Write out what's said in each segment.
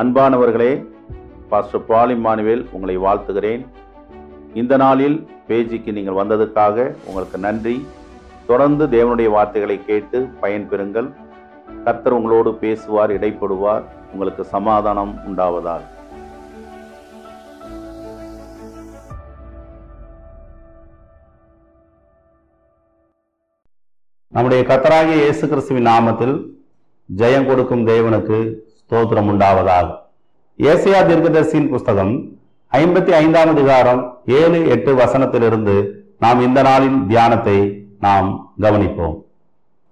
அன்பானவர்களே pastor Paul Emmanuel உங்களை வாழ்த்துகிறேன். இந்த நாளில் பேஜிக்கு நீங்கள் வந்ததுக்காக உங்களுக்கு நன்றி. தொடர்ந்து தேவனுடைய வார்த்தைகளை கேட்டு பயன்பெறுங்கள் கர்த்தர் உங்களோடு பேசுவார் இடைப்படுவார். உங்களுக்கு சமாதானம் உண்டாவதால் நம்முடைய கத்தராகிய இயேசு கிறிஸ்துவின் நாமத்தில் ஜெயம் கொடுக்கும் தேவனுக்கு ஸ்தோத்திரம் உண்டாவதாக ஏசியா தீர்க்கதரிசியின் புஸ்தகம் ஐம்பத்தி ஐந்தாம் அதிகாரம் ஏழு எட்டு வசனத்திலிருந்து நாம் இந்த நாளின் தியானத்தை நாம் கவனிப்போம்.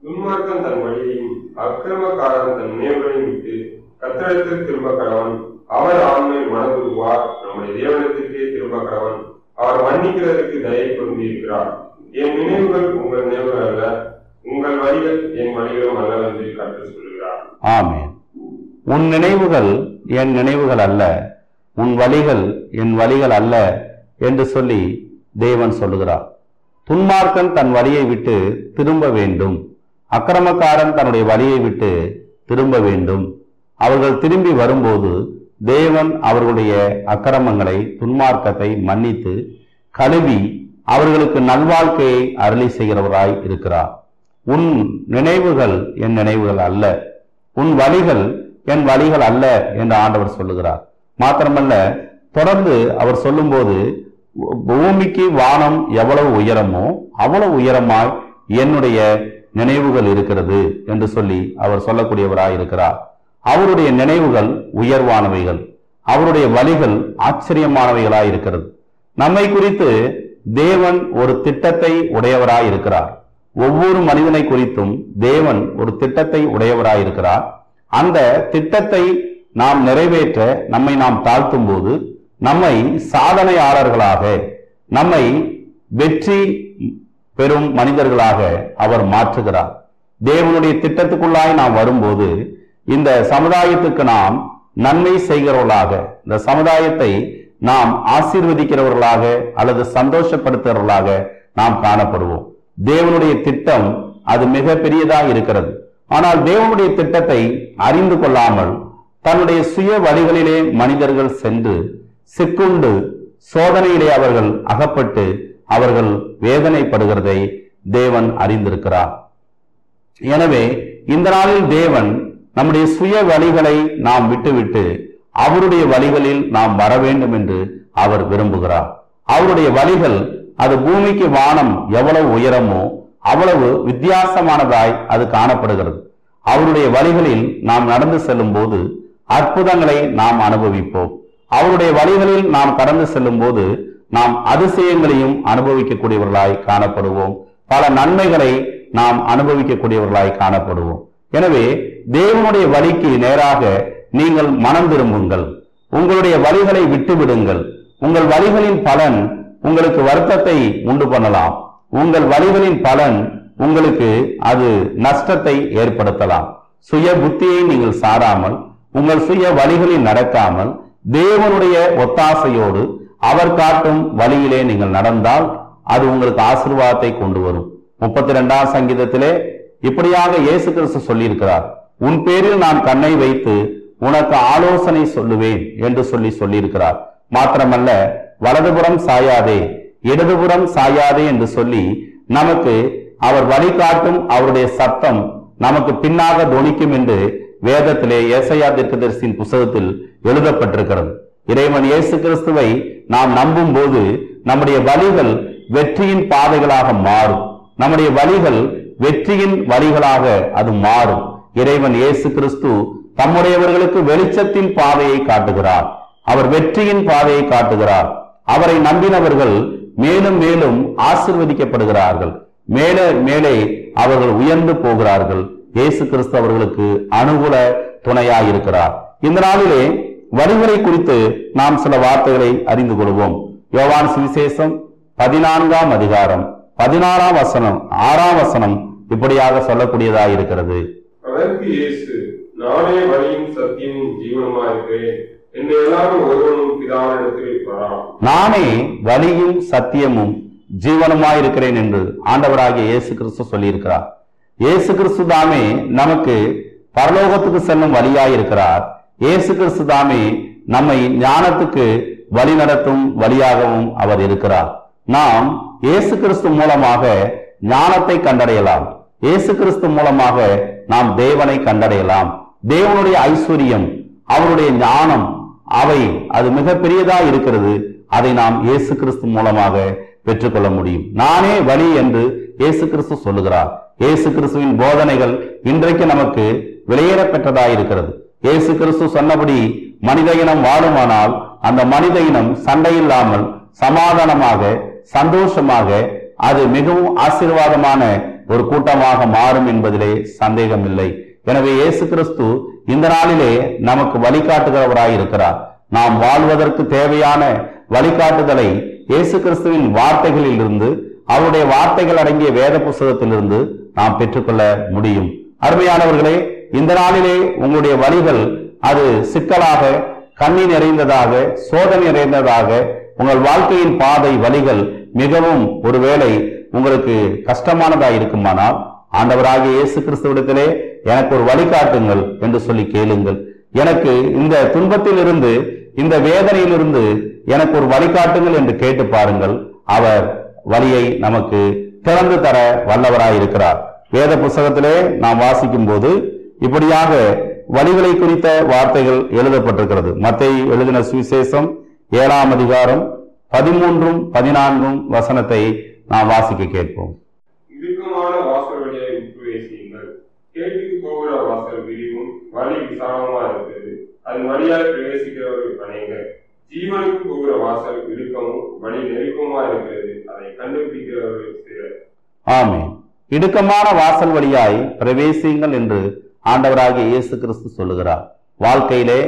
துன்மார்க்கன் தன் வழியையும் அக்கிரமக்காரன் தன் நினைவுகளையும் விட்டு கத்திரத்தில் திரும்ப கடவன் அவர் ஆண்மை மனதுருவார். நம்முடைய தேவனத்திற்கே திரும்ப கடவன் அவர் மன்னிக்கிறதற்கு தயை கொண்டிருக்கிறார். என் நினைவுகள் உங்கள் நினைவுகள் அல்ல உங்கள் வழிகள் என் வழிகளும் அல்லவென்று கற்று சொல்கிறார் ஆமென். உன் நினைவுகள் என் நினைவுகள் அல்ல உன் வழிகள் என் வழிகள் அல்ல என்று சொல்லி தேவன் சொல்லுகிறார். துன்மார்க்கன் தன் வழியை விட்டு திரும்ப வேண்டும். அக்கிரமக்காரன் தன்னுடைய வழியை விட்டு திரும்ப வேண்டும். அவர்கள் திரும்பி வரும்போது தேவன் அவர்களுடைய அக்கிரமங்களை துன்மார்க்கத்தை மன்னித்து கழுவி அவர்களுக்கு நல்வாழ்க்கையை அருளி செய்கிறவராய் இருக்கிறார். உன் நினைவுகள் என் நினைவுகள் அல்ல உன் வழிகள் என் வழிகள் அல்ல என்று ஆண்டவர் சொல்லுகிறார். மாத்திரமல்ல தொடர்ந்து அவர் சொல்லும்போது பூமிக்கு வானம் எவ்வளவு உயரமோ அவ்வளவு உயரமாய் என்னுடைய நினைவுகள் இருக்கிறது என்று சொல்லி அவர் சொல்லக்கூடியவராய் இருக்கிறார். அவருடைய நினைவுகள் உயர்வானவைகள். அவருடைய வழிகள் ஆச்சரியமானவைகளாய் இருக்கிறது. நம்மை குறித்து தேவன் ஒரு திட்டத்தை உடையவராய் இருக்கிறார். ஒவ்வொரு மனிதனை குறித்தும் தேவன் ஒரு திட்டத்தை உடையவராய் இருக்கிறார். அந்த திட்டத்தை நாம் நிறைவேற்ற நம்மை நாம் தாழ்த்தும் போது நம்மை சாதனையாளர்களாக நம்மை வெற்றி பெறும் மனிதர்களாக அவர் மாற்றுகிறார். தேவனுடைய திட்டத்துக்குள்ளாய் நாம் வரும்போது இந்த சமுதாயத்துக்கு நாம் நன்மை செய்கிறவர்களாக இந்த சமுதாயத்தை நாம் ஆசீர்வதிக்கிறவர்களாக அல்லது சந்தோஷப்படுத்துகிறவர்களாக நாம் காணப்படுவோம். தேவனுடைய திட்டம் அது மிக பெரியதாக இருக்கிறது. ஆனால் தேவனுடைய திட்டத்தை அறிந்து கொள்ளாமல் தன்னுடைய சுய வழிகளிலே மனிதர்கள் சென்று சிக்குண்டு சோதனையிலே அவர்கள் அகப்பட்டு அவர்கள் வேதனைப்படுகிறதை தேவன் அறிந்திருக்கிறார். எனவே இந்த நாளில் தேவன் நம்முடைய சுய வழிகளை நாம் விட்டுவிட்டு அவருடைய வழிகளில் நாம் வர வேண்டும் என்று அவர் விரும்புகிறார். அவருடைய வழிகள் அது பூமிக்கு வானம் எவ்வளவு உயரமோ அவ்வளவு வித்தியாசமானதாய் அது காணப்படுகிறது. அவருடைய வழிகளில் நாம் நடந்து செல்லும் போது அற்புதங்களை நாம் அனுபவிப்போம். அவருடைய வழிகளில் நாம் கடந்து செல்லும் போது நாம் அதிசயங்களையும் அனுபவிக்கக்கூடியவர்களாய் காணப்படுவோம். பல நன்மைகளை நாம் அனுபவிக்கக்கூடியவர்களாய் காணப்படுவோம். எனவே தேவனுடைய வழிக்கு நேராக நீங்கள் மனம் திரும்புங்கள். உங்களுடைய வழிகளை விட்டுவிடுங்கள். உங்கள் வழிகளின் பலன் உங்களுக்கு வருத்தத்தை உண்டு பண்ணலாம். உங்கள் வழிகளின் பலன் உங்களுக்கு அது நஷ்டத்தை ஏற்படுத்தலாம். சுய புத்தியை நீங்கள் சாராமல் உங்கள் சுய வழிகளில் நடக்காமல் தேவனுடைய ஒத்தாசையோடு அவர் காட்டும் வழியிலே நீங்கள் நடந்தால் அது உங்களுக்கு ஆசீர்வாதத்தை கொண்டு வரும். முப்பத்தி ரெண்டாம் சங்கீதத்திலே இப்படியாக இயேசு கிறிஸ்து சொல்லியிருக்கிறார். உன் பேரில் நான் கண்ணை வைத்து உனக்கு ஆலோசனை சொல்லுவேன் என்று சொல்லி சொல்லியிருக்கிறார். மாத்திரமல்ல வலதுபுறம் சாயாதே இடதுபுறம் சாயாதே என்று சொல்லி நமக்கு அவர் வழிகாட்டும் அவருடைய சத்தம் நமக்கு பின்னாக துணிக்கும் என்று வேதத்திலே ஏசையா தீர்க்கதரிசியின் புத்தகத்தில் எழுதப்பட்டிருக்கிறது. இறைவன் இயேசு கிறிஸ்துவை நாம் நம்பும் போது நம்முடைய வழிகள் வெற்றியின் பாதைகளாக மாறும். நம்முடைய வழிகள் வெற்றியின் வழிகளாக அது மாறும். இறைவன் இயேசு கிறிஸ்து தம்முடையவர்களுக்கு வெளிச்சத்தின் பாதையை காட்டுகிறார். அவர் வெற்றியின் பாதையை காட்டுகிறார். அவரை நம்பினவர்கள் மேலும் மேலும் ஆசிர்வதிக்கப்படுகிறார்கள். மேலே மேலே அவர்கள் உயர்ந்து போகிறார்கள். இயேசு கிறிஸ்து அவர்களுக்கு அனுகூல துணையாயிருக்கிறார் இந்த நாளிலே வழிகளை குறித்து நாம் சில வார்த்தைகளை அறிந்து கொள்வோம். யோவான் சுவிசேஷம் பதினான்காம் அதிகாரம் பதினாறாம் வசனம் ஆறாம் வசனம் இப்படியாக சொல்லக்கூடியதாக இருக்கிறது. அதற்கு இயேசு நானே வழியும் சத்தியமும் ஜீவனுமா இருக்கிறேன் நானே வழியும் சத்தியமும் ஜீவனுமாயிருக்கிறேன் என்று ஆண்டவராகிய இயேசு கிறிஸ்து சொல்லியிருக்கிறார். இயேசு கிறிஸ்து தாமே நமக்கு பரலோகத்துக்கு செல்லும் வழியாயிருக்கிறார். இயேசு கிறிஸ்து தாமே நம்மை ஞானத்துக்கு வழி நடத்தும் வழியாகவும் அவர் இருக்கிறார். நாம் இயேசு கிறிஸ்து மூலமாக ஞானத்தை கண்டடையலாம். இயேசு கிறிஸ்து மூலமாக நாம் தேவனை கண்டடையலாம். தேவனுடைய ஐஸ்வர்யம் அவருடைய ஞானம் அவை அது மிக பெரியதா இருக்கிறது. அதை நாம் இயேசு கிறிஸ்து மூலமாக பெற்றுக்கொள்ள முடியும். நானே வழி என்று இயேசு கிறிஸ்து சொல்லுகிறார். இயேசு கிறிஸ்துவின் போதனைகள் இன்றைக்கு நமக்கு விலையேற இருக்கிறது. இயேசு கிறிஸ்து சொன்னபடி மனித இனம் வாழுமானால் அந்த மனித இனம் சண்டை இல்லாமல் சமாதானமாக சந்தோஷமாக அது மிகவும் ஆசீர்வாதமான ஒரு கூட்டமாக மாறும் என்பதிலே சந்தேகம் இல்லை எனவே இயேசு கிறிஸ்து இந்த நாளிலே நமக்கு வழிகாட்டுகிறவராய் இருக்கிறார். நாம் வாழ்வதற்கு தேவையான வழிகாட்டுதலை இயேசு கிறிஸ்துவின் வார்த்தைகளில் இருந்து அவருடைய வார்த்தைகள் அடங்கிய வேத புஸ்தகத்திலிருந்து நாம் பெற்றுக்கொள்ள முடியும். அருமையானவர்களே இந்த நாளிலே உங்களுடைய வழிகள் அது சிக்கலாக கண்ணி நிறைந்ததாக சோதனை நிறைந்ததாக உங்கள் வாழ்க்கையின் பாதை வழிகள் மிகவும் ஒருவேளை உங்களுக்கு கஷ்டமானதா இருக்குமானால் ஆண்டவராகிய இயேசு கிறிஸ்துவிடத்திலே எனக்கு ஒரு வழிகாட்டுங்கள் என்று சொல்லி கேளுங்கள். எனக்கு இந்த துன்பத்திலிருந்து இந்த வேதனையிலிருந்து எனக்கு ஒரு வழிகாட்டுங்கள் என்று கேட்டு பாருங்கள். அவர் வழியை நமக்கு திறந்து தர வல்லவராய் இருக்கிறார். வேத புஸ்தகத்திலே நாம் வாசிக்கும் போது இப்படியாக வழிகளை குறித்த வார்த்தைகள் எழுதப்பட்டிருக்கிறது. மத்தேயு எழுதின சுவிசேஷம் ஏழாம் அதிகாரம் பதிமூன்றும் பதினான்கும் வசனத்தை நாம் வாசிக்க கேட்போம் இறுக்கமான வாசல் வழியை பிரவேசியுங்கள் கேட்டுக்கு போகிற வாசல் விரிவும் வழி விசாலமா இருக்கிறது அதன் வழியால் பிரவேசிக்கிறவர்கள் அநேகர். ஜீவனுக்கு போகிற வாசல் இறுக்கமும் வழி நெருக்கமா இருக்கிறது. அதை கண்டுபிடிக்கிறவர்கள் சிலர். ஆமே இடுக்கமான வாசல் வழியாய் பிரவேசியுங்கள் என்று ஆண்டவராகிய இயேசு கிறிஸ்து சொல்லுகிறார். வாழ்க்கையிலே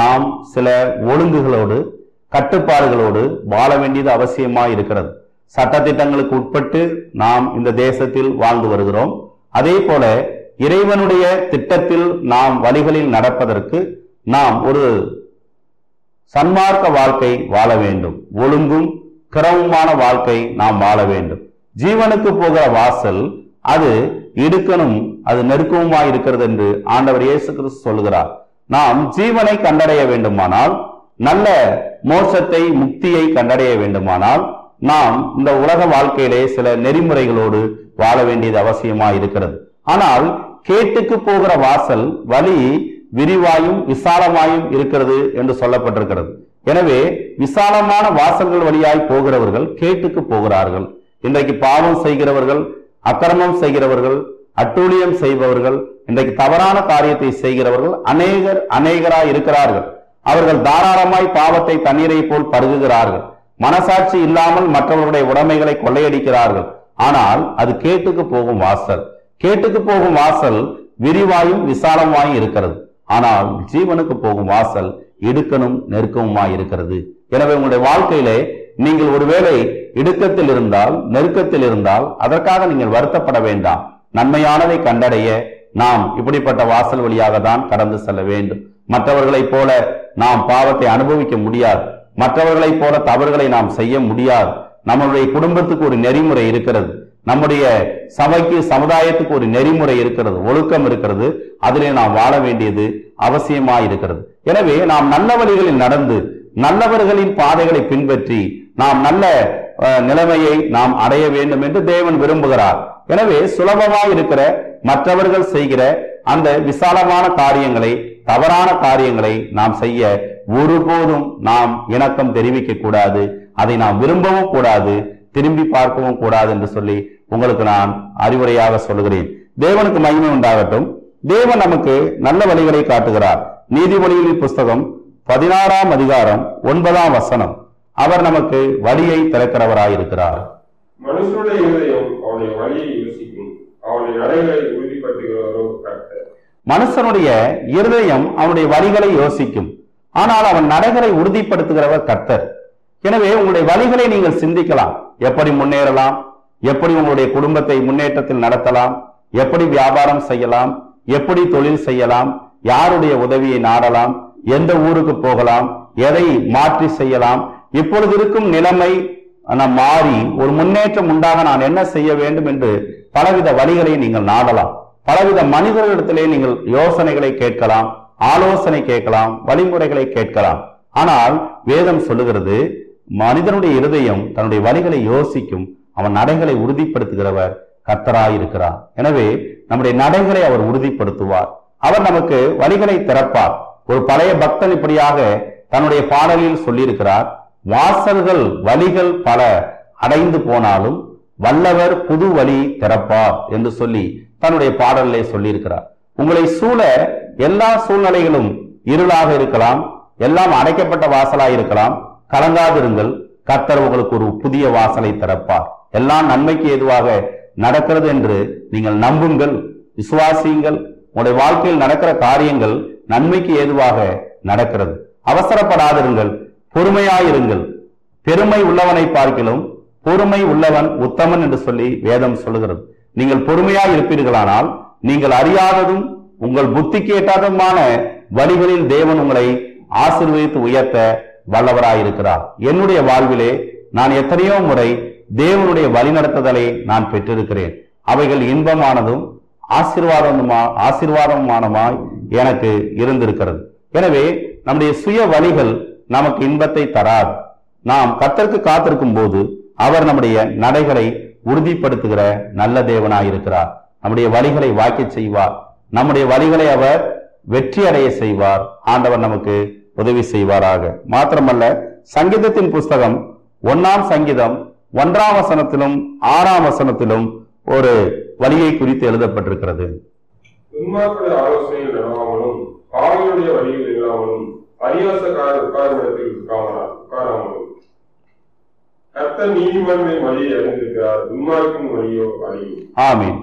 நாம் சில ஒழுங்குகளோடு கட்டுப்பாடுகளோடு வாழ வேண்டியது அவசியமாக இருக்கிறது. சட்டத்திட்டங்களுக்கு உட்பட்டு நாம் இந்த தேசத்தில் வாழ்ந்து வருகிறோம். அதே போல இறைவனுடைய திட்டத்தில் நாம் வழிகளில் நடப்பதற்கு நாம் ஒரு சன்மார்க்க வாழ்க்கை வாழ வேண்டும். ஒழுங்கும் கிரமமான வாழ்க்கை நாம் வாழ வேண்டும். ஜீவனுக்கு போகிற வாசல் அது இடுக்கணும் அது நெருக்கமுமா இருக்கிறது என்று ஆண்டவர் இயேசு கிறிஸ்து சொல்கிறார் நாம் ஜீவனை கண்டடைய வேண்டுமானால் நல்ல மோட்சத்தை முக்தியை கண்டடைய வேண்டுமானால் நாம் இந்த உலக வாழ்க்கையிலே சில நெறிமுறைகளோடு வாழ வேண்டியது அவசியமா இருக்கிறது. ஆனால் கேட்டுக்கு போகிற வாசல் வழி விரிவாயும் விசாலமாயும் இருக்கிறது என்று சொல்லப்பட்டிருக்கிறது. எனவே விசாலமான வாசல்கள் வழியாய் போகிறவர்கள் கேட்டுக்கு போகிறார்கள். இன்றைக்கு பாவம் செய்கிறவர்கள் அக்கிரமம் செய்கிறவர்கள் அட்டூழியம் செய்பவர்கள் இன்றைக்கு தவறான காரியத்தை செய்கிறவர்கள் அநேகர் அநேகராய் இருக்கிறார்கள். அவர்கள் தாராளமாய் பாவத்தை தண்ணீரை போல் பருகுகிறார்கள். மனசாட்சி இல்லாமல் மற்றவர்களுடைய உடைமைகளை கொள்ளையடிக்கிறார்கள். ஆனால் அது கேட்டுக்கு போகும் வாசல். கேட்டுக்கு போகும் வாசல் விரிவாயும் விசாலமாயும் இருக்கிறது. ஆனால் ஜீவனுக்கு போகும் வாசல் இடுக்கணும் நெருக்கமுமாய் இருக்கிறது. எனவே உங்களுடைய வாழ்க்கையிலே நீங்கள் ஒருவேளை இடுக்கத்தில் இருந்தால் நெருக்கத்தில் இருந்தால் அதற்காக நீங்கள் வருத்தப்பட வேண்டாம். நன்மையானதை கண்டடைய நாம் இப்படிப்பட்ட வாசல் வழியாக தான் கடந்து செல்ல வேண்டும். மற்றவர்களைப் போல நாம் பாவத்தை அனுபவிக்க முடியாது. மற்றவர்களைப் போல தவறுகளை நாம் செய்ய முடியாது. நம்மளுடைய குடும்பத்துக்கு ஒரு நெறிமுறை இருக்கிறது. நம்முடைய சபைக்கு சமுதாயத்துக்கு ஒரு நெறிமுறை இருக்கிறது ஒழுக்கம் இருக்கிறது அதிலே நாம் வாழ வேண்டியது அவசியமா இருக்கிறது எனவே நாம் நல்ல வழிகளில் நடந்து நல்லவர்களின் பாதைகளை பின்பற்றி நாம் நல்ல நிலைமையை நாம் அடைய வேண்டும் என்று தேவன் விரும்புகிறார். எனவே சுலபமாக இருக்கிற மற்றவர்கள் செய்கிற அந்த விசாலமான காரியங்களை தவறான காரியங்களை நாம் செய்ய ஒருபோதும் நாம் இணக்கம் தெரிவிக்க கூடாது அதை நாம் விரும்பவும் கூடாது திரும்பி பார்க்கவும் கூடாது என்று சொல்லி உங்களுக்கு நான் அறிவுரையாக சொல்லுகிறேன். தேவனுக்கு மகிமை உண்டாகட்டும். தேவன் நமக்கு நல்ல வழிகளை காட்டுகிறார். நீதிமொழிகளின் புஸ்தகம் பதினாறாம் அதிகாரம் ஒன்பதாம் வசனம். அவர் நமக்கு வழியை திறக்கிறவராயிருக்கிறார். மனுஷனுடைய இருதயம் அவனுடைய வழியை யோசிக்கும். அவனுடைய நடைகளை உறுதிப்படுத்துகிறவரோ கர்த்தர். மனுஷனுடைய இருதயம் அவனுடைய வழிகளை யோசிக்கும். ஆனால் அவன் நடைகளை உறுதிப்படுத்துகிறவர் கர்த்தர். எனவே உங்களுடைய வழிகளை நீங்கள் சிந்திக்கலாம். எப்படி முன்னேறலாம்? எப்படி உங்களுடைய குடும்பத்தை முன்னேற்றத்தில் நடத்தலாம் எப்படி வியாபாரம் செய்யலாம் எப்படி தொழில் செய்யலாம் யாருடைய உதவியை நாடலாம் எந்த ஊருக்கு போகலாம் எதை மாற்றி செய்யலாம் இப்பொழுது இருக்கும் நிலைமை நான் மாறி ஒரு முன்னேற்றம் உண்டாக நான் என்ன செய்ய வேண்டும் என்று பலவித வழிகளை நீங்கள் நாடலாம். பலவித மனிதர்களிடத்திலே நீங்கள் யோசனைகளை கேட்கலாம் ஆலோசனை கேட்கலாம் வழிமுறைகளை கேட்கலாம். ஆனால் வேதம் சொல்லுகிறது மனிதனுடைய இருதயம் தன்னுடைய வழிகளை யோசிக்கும் அவன் நடைகளை உறுதிப்படுத்துகிறவர் கத்தராயிருக்கிறார் எனவே நம்முடைய நடைகளை அவர் உறுதிப்படுத்துவார். அவர் நமக்கு வழிகளை திறப்பார். ஒரு பழைய பக்தன் இப்படியாக தன்னுடைய பாடலில் சொல்லியிருக்கிறார் வாசல்கள் வழிகள் பல அடைந்து போனாலும் வல்லவர் புது வழி திறப்பார் என்று சொல்லி தன்னுடைய பாடலிலே சொல்லியிருக்கிறார். உங்களை சூழ எல்லா சூழ்நிலைகளும் இருளாக இருக்கலாம் எல்லாம் அடைக்கப்பட்ட வாசலாக இருக்கலாம் கலங்காதிருங்கள். கத்தர் உங்களுக்கு ஒரு புதிய வாசலை திறப்பார். எல்லாம் நன்மைக்கு ஏதுவாக நடக்கிறது என்று நீங்கள் நம்புங்கள் விசுவாசியுங்கள். உங்களுடைய வாழ்க்கையில் நடக்கிற காரியங்கள் நன்மைக்கு ஏதுவாக நடக்கிறது. அவசரப்படாதிருங்கள் பொறுமையாயிருங்கள். பெருமை உள்ளவனை பார்க்கிலும் பொறுமை உள்ளவன் உத்தமன் என்று சொல்லி வேதம் சொல்லுகிறது. நீங்கள் பொறுமையாய் இருப்பீர்களானால் நீங்கள் அறியாததும் உங்கள் புத்திக்கு எட்டாததுமான வழிகளில் தேவன் உங்களை ஆசிர்வதித்து உயர்த்த வல்லவராயிருக்கிறார். என்னுடைய வாழ்விலே நான் எத்தனையோ முறை தேவனுடைய வழிநடத்துதலை நான் பெற்றிருக்கிறேன். அவைகள் இன்பமானதும் ஆசீர்வாதமா ஆசீர்வாதமானமாய் எனக்கு இருந்திருக்கிறது. எனவே நம்முடைய சுய வழிகள் நமக்கு இன்பத்தை தராது. நாம் கத்தருக்கு காத்திருக்கும் போது அவர் நம்முடைய நடைகளை உறுதிப்படுத்துகிற நல்ல தேவனாயிருக்கிறார். நம்முடைய வழிகளை வாக்கி செய்வார். நம்முடைய வழிகளை அவர் வெற்றி அடைய செய்வார். ஆண்டவர் நமக்கு உதவி செய்வாராக. மாத்திரமல்ல சங்கீதத்தின் புஸ்தகம் ஒன்னாம் சங்கீதம் ஒன்றாம் வசனத்திலும் ஆறாம் வசனத்திலும் ஒரு வழியை குறித்து எழுதப்பட்டிருக்கிறது.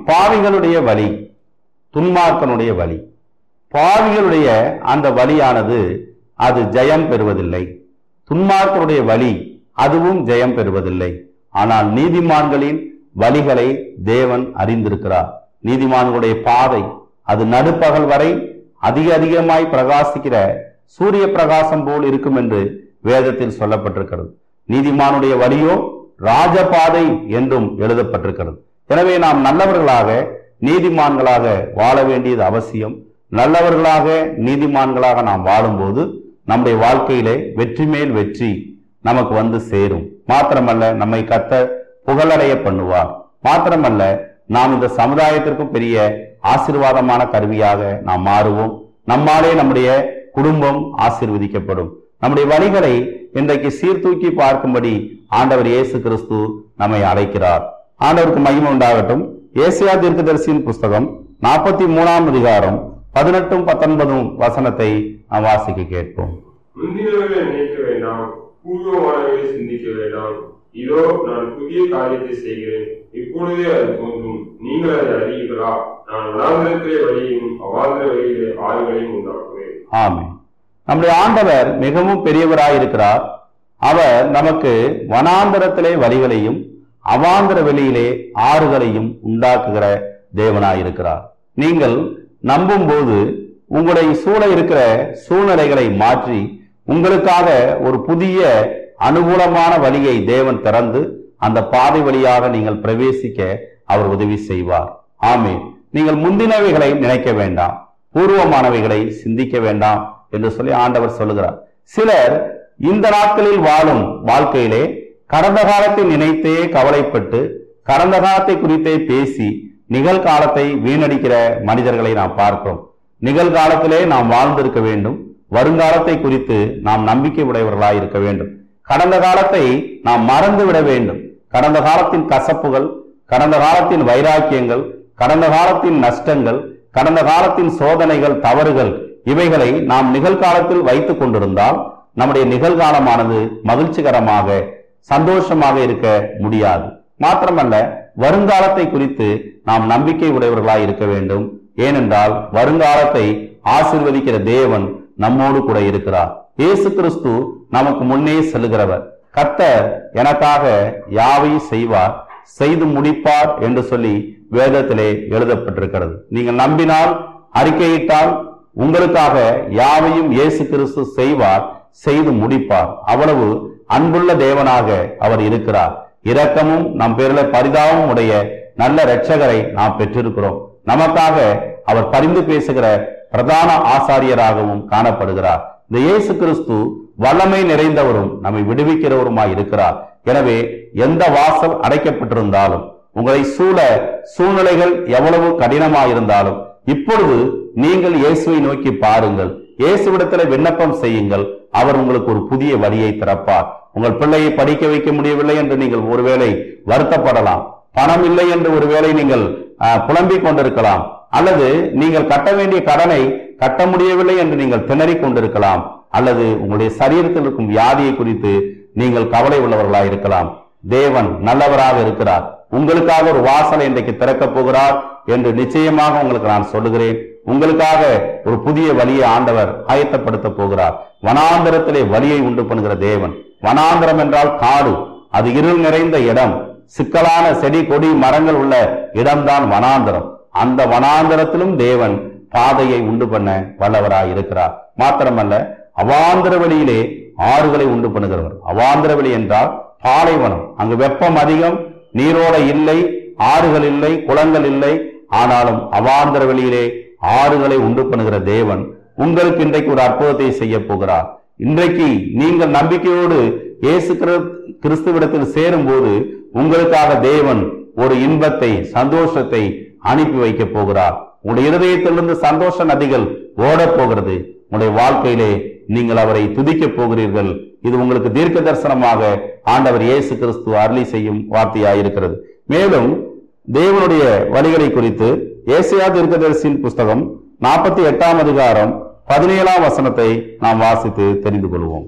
பாவிகளுடைய வழி துன்மார்க்கனுடைய வழி. பாவிகளுடைய அந்த வழியானது அது ஜெயம் பெறுவதில்லை. துன்மார்க்கனுடைய வழி அதுவும் ஜெயம் பெறுவதில்லை. ஆனால் நீதிமான்களின் வழிகளை தேவன் அறிந்திருக்கிறார். நீதிமான்களுடைய பாதை அது நடுப்பகல் வரை அதிக அதிகமாய் பிரகாசிக்கிற சூரிய பிரகாசம் போல் இருக்கும் என்று வேதத்தில் சொல்லப்பட்டிருக்கிறது. நீதிமானுடைய வழியோ ராஜபாதை என்றும் எழுதப்பட்டிருக்கிறது. எனவே நாம் நல்லவர்களாக நீதிமான்களாக வாழ வேண்டியது அவசியம். நல்லவர்களாக நீதிமான்களாக நாம் வாழும்போது நம்முடைய வாழ்க்கையிலே வெற்றி மேல் வெற்றி நமக்கு வந்து சேரும். மாத்திரமல்ல நம்மை கத்த புகழடைய பண்ணுவார். மாத்திரமல்ல நாம் இந்த சமுதாயத்திற்கும் பெரிய ஆசீர்வாதமான கருவியாக நாம் மாறுவோம். நம்மாலே நம்முடைய குடும்பம் ஆசீர்வதிக்கப்படும். நம்முடைய வழிகளை இன்றைக்கு சீர்தூக்கி பார்க்கும்படி ஆண்டவர் இயேசு கிறிஸ்து நம்மை அழைக்கிறார். ஆண்டவருக்கு மகிமை உண்டாகட்டும். ஏசியா தீர்க்கதரிசியின் புஸ்தகம் நாற்பத்தி மூணாம் அதிகாரம் பதினெட்டும் பத்தொன்பதும் வசனத்தை நாம் வாசிக்க கேட்போம். முந்தினவர்களை நினைக்க சிந்திக்க வேண்டாம் இதோ நான் புதிய காரியத்தை செய்கிறேன். இப்பொழுதே அது தோன்றும். நீங்கள் அதை அறியீர்களா நான் வனாந்திரத்திலே வழியையும் அவாந்திர வழியிலே ஆறுகளையும் உண்டாக்குவேன். ஆமே நம்முடைய ஆண்டவர் மிகவும் பெரியவராயிருக்கிறார். அவர் நமக்கு வனாந்தரத்திலே வழிகளையும் அவாந்திர வெளியிலே ஆறுகளையும் உண்டாக்குகிற தேவனாயிருக்கிறார். நீங்கள் நம்பும் போது உங்களை சூழ இருக்கிற சூழ்நிலைகளை மாற்றி உங்களுக்காக ஒரு புதிய அனுகூலமான வழியை தேவன் திறந்து அந்த பாதை வழியாக நீங்கள் பிரவேசிக்க அவர் உதவி செய்வார். ஆமே நீங்கள் முந்தினவைகளை நினைக்க வேண்டாம். பூர்வமானவைகளை சிந்திக்க வேண்டாம் என்று சொல்லி ஆண்டவர் சொல்லுகிறார். சிலர் இந்த நாட்களில் வாழும் வாழ்க்கையிலே கடந்த காலத்தை நினைத்தே கவலைப்பட்டு கடந்த காலத்தை குறித்தே பேசி நிகழ்காலத்தை வீணடிக்கிற மனிதர்களை நாம் பார்க்கிறோம். நிகழ்காலத்திலே நாம் வாழ்ந்திருக்க வேண்டும். வருங்காலத்தை குறித்து நாம் நம்பிக்கை உடையவர்களாய் இருக்க வேண்டும். கடந்த காலத்தை நாம் மறந்து விட வேண்டும். கடந்த காலத்தின் கசப்புகள் கடந்த காலத்தின் வைராக்கியங்கள் கடந்த காலத்தின் நஷ்டங்கள் கடந்த காலத்தின் சோதனைகள் தவறுகள் இவைகளை நாம் நிகழ்காலத்தில் வைத்துக் கொண்டிருந்தால் நம்முடைய நிகழ்காலமானது மகிழ்ச்சிகரமாக சந்தோஷமாக இருக்க முடியாது. மாத்திரமல்ல வருங்காலத்தை குறித்து நாம் நம்பிக்கை உடையவர்களாய் இருக்க வேண்டும். ஏனென்றால் வருங்காலத்தை ஆசிர்வதிக்கிற தேவன் நம்மோடு கூட இருக்கிறார். இயேசு கிறிஸ்து நமக்கு முன்னே செல்கிறவர் கர்த்தர் எனக்காக யாவையும் செய்வார்? செய்து முடிப்பார் என்று சொல்லி வேதத்திலே எழுதப்பட்டிருக்கிறது. நீங்கள் நம்பினால் அறிக்கையிட்டால் உங்களுக்காக யாவையும் இயேசு கிறிஸ்து செய்வார் செய்து முடிப்பார். அவ்வளவு அன்புள்ள தேவனாக அவர் இருக்கிறார். இரக்கமும் நம் பேரில் பரிதாபமும் உடைய நல்ல இரட்சகரை நாம் பெற்றிருக்கிறோம். நமக்காக அவர் பரிந்து பேசுகிற பிரதான ஆசாரியராகவும் காணப்படுகிறார். இந்த இயேசு கிறிஸ்து வல்லமை நிறைந்தவரும் நம்மை விடுவிக்கிறவருமாய் இருக்கிறார். எனவே எந்த வாசல் அடைக்கப்பட்டிருந்தாலும் உங்களை சூழ சூழ்நிலைகள் எவ்வளவு கடினமாயிருந்தாலும் இப்பொழுது நீங்கள் இயேசுவை நோக்கி பாருங்கள். இயேசுவிடத்தில் விண்ணப்பம் செய்யுங்கள். அவர் உங்களுக்கு ஒரு புதிய வழியை திறப்பார். உங்கள் பிள்ளையை படிக்க வைக்க முடியவில்லை என்று நீங்கள் ஒருவேளை வருத்தப்படலாம். பணம் இல்லை என்று ஒருவேளை நீங்கள் புலம்பிக் கொண்டிருக்கலாம். அல்லது நீங்கள் கட்ட வேண்டிய கடனை கட்ட முடியவில்லை என்று நீங்கள் திணறிக் கொண்டிருக்கலாம். அல்லது உங்களுடைய சரீரத்தில் இருக்கும் வியாதியை குறித்து நீங்கள் கவலை உள்ளவர்களாக இருக்கலாம். தேவன் நல்லவராக இருக்கிறார். உங்களுக்காக ஒரு வாசலை இன்றைக்கு திறக்கப் போகிறார் என்று நிச்சயமாக உங்களுக்கு நான் சொல்லுகிறேன். உங்களுக்காக ஒரு புதிய வழியை ஆண்டவர் ஆயத்தப்படுத்த போகிறார். வனாந்தரத்திலே வழியை உண்டு பண்ணுகிற தேவன். வனாந்தரம் என்றால் காடு. அது இருள் நிறைந்த இடம். சிக்கலான செடி கொடி மரங்கள் உள்ள இடம்தான் வனாந்தரம். அந்த வனாந்தரத்திலும் தேவன் பாதையை உண்டு பண்ண வல்லவராய் இருக்கிறார். மாத்திரமல்ல அவாந்திர வழியிலே ஆறுகளை உண்டு பண்ணுகிறவர். அவாந்திர வழி என்றால் பாலைவனம். அங்கு வெப்பம் அதிகம் நீரோட இல்லை ஆறுகள் இல்லை குளங்கள் இல்லை. ஆனாலும் அவாந்திர வெளியிலே ஆறுகளை உண்டு பண்ணுகிற தேவன் உங்களுக்கு இன்றைக்கு ஒரு அற்புதத்தை செய்ய போகிறார். இன்றைக்கு நீங்கள் நம்பிக்கையோடு இயேசு கிறிஸ்- கிறிஸ்துவிடத்தில் சேரும்போது உங்களுக்காக தேவன் ஒரு இன்பத்தை சந்தோஷத்தை அனுப்பி வைக்க போகிறார். உங்களுடைய இருதயத்திலிருந்து சந்தோஷ நதிகள் ஓடப் போகிறது. உங்களுடைய வாழ்க்கையிலே நீங்கள் அவரை துதிக்கப் போகிறீர்கள். இது உங்களுக்கு தீர்க்க தரிசனமாக ஆண்டவர் இயேசு கிறிஸ்து அருளி செய்யும் வார்த்தையாயிருக்கிறது. மேலும் தேவனுடைய வழிகளை குறித்து ஏசியா தீர்க்கதரிசியின் புஸ்தகம் நாற்பத்தி எட்டாம் அதிகாரம் பதினேழாம் வசனத்தை நாம் வாசித்து தெரிந்து கொள்வோம்.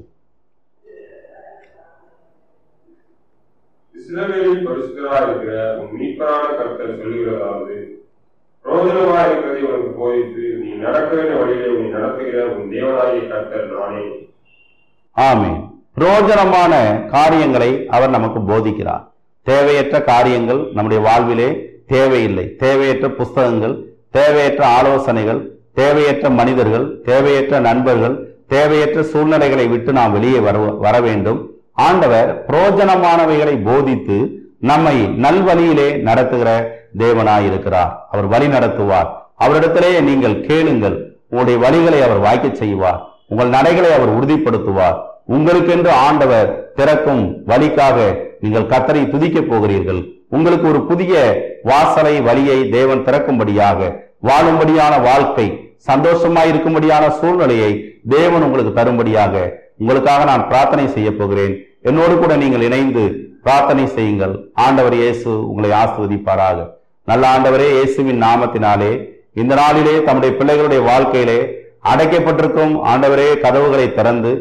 சிலவேளில் பரிசுத்தராய் இருக்கிற உன் மீட்பரான கர்த்தர் சொல்லுகிறதாவது பிரோஜனமா இருக்கிறதை உனக்கு போதித்து நீ நடக்க வேண்டிய வழியிலே உன்னை நடத்துகிற உன் தேவனாகிய கர்த்தர் நானே. ஆமே பிரயோஜனமான காரியங்களை அவர் நமக்கு போதிக்கிறார். தேவையற்ற காரியங்கள் நம்முடைய வாழ்விலே தேவையில்லை. தேவையற்ற புஸ்தகங்கள் தேவையற்ற ஆலோசனைகள் தேவையற்ற மனிதர்கள் தேவையற்ற நண்பர்கள் தேவையற்ற சூழ்நிலைகளை விட்டு நாம் வெளியே வர வர வேண்டும். ஆண்டவர் புரோஜனமானவைகளை போதித்து நம்மை நல்வழியிலே நடத்துகிற தேவனாயிருக்கிறார். அவர் வழி நடத்துவார். அவரிடத்திலே நீங்கள் கேளுங்கள். உங்களுடைய வழிகளை அவர் வாய்க்கச் செய்வார். உங்கள் நடைகளை அவர் உறுதிப்படுத்துவார். உங்களுக்கென்று ஆண்டவர் திறக்கும் வழிக்காக நீங்கள் கத்தரை துதிக்கப் போகிறீர்கள். உங்களுக்கு ஒரு புதிய வாசலை வழியை தேவன் திறக்கும்படியாக வாழும்படியான வாழ்க்கை சந்தோஷமாய் இருக்கும்படியான சூழ்நிலையை தேவன் உங்களுக்கு தரும்படியாக உங்களுக்காக நான் பிரார்த்தனை செய்ய போகிறேன். என்னோடு கூட நீங்கள் இணைந்து பிரார்த்தனை செய்யுங்கள். ஆண்டவர் இயேசு உங்களை ஆசிர்வதிப்பாராக நல்ல ஆண்டவரே இயேசுவின் நாமத்தினாலே இந்த நாளிலே தம்முடைய பிள்ளைகளுடைய வாழ்க்கையிலே அடைக்கப்பட்டிருக்கும் ஆண்டவரே கதவுகளை திறந்து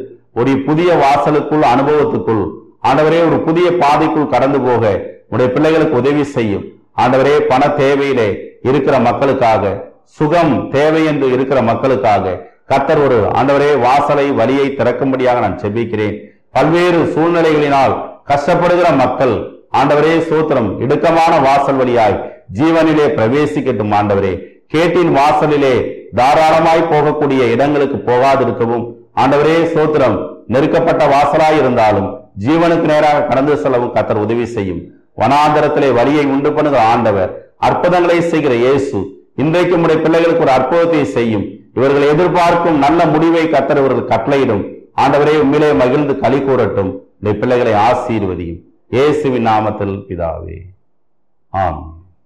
ஒரு புதிய வாசலுக்குள் அனுபவத்துக்குள் ஆண்டவரே ஒரு புதிய பாதைக்குள் கடந்து போக உடைய பிள்ளைகளுக்கு உதவி செய்யும். ஆண்டவரே பண தேவையிலே இருக்கிற மக்களுக்காக சுகம் தேவை என்று இருக்கிற மக்களுக்காக கத்தர் ஒரு ஆண்டவரே வாசலை வழியை திறக்கும்படியாக நான் செபிக்கிறேன். பல்வேறு சூழ்நிலைகளினால் கஷ்டப்படுகிற மக்கள் ஆண்டவரே சூத்திரம் இடுக்கமான வாசல் வழியாய் ஜீவனிலே பிரவேசிக்கட்டும் ஆண்டவரே. கேட்டின் வாசலிலே தாராளமாய் போகக்கூடிய இடங்களுக்கு போகாதிருக்கவும். ஆண்டவரே சோத்திரம் நெருக்கப்பட்ட வாசலாய் இருந்தாலும் ஜீவனுக்கு நேராக கடந்து செல்லவும் கத்தர் உதவி செய்யும். வனாந்தரத்திலே வழியை உண்டு பண்ணுகிற ஆண்டவர் அற்புதங்களை செய்கிற இயேசு இன்றைக்கு உடைய பிள்ளைகளுக்கு ஒரு அற்புதத்தை செய்யும். இவர்கள் எதிர்பார்க்கும் நல்ல முடிவை கத்தர் இவர்கள் கட்டளையிடும். ஆண்டவரே உண்மையிலே மகிழ்ந்து களி கூறட்டும். உடைய பிள்ளைகளை ஆசீர்வதியும். இயேசுவின் நாமத்தில் பிதாவே. ஆம்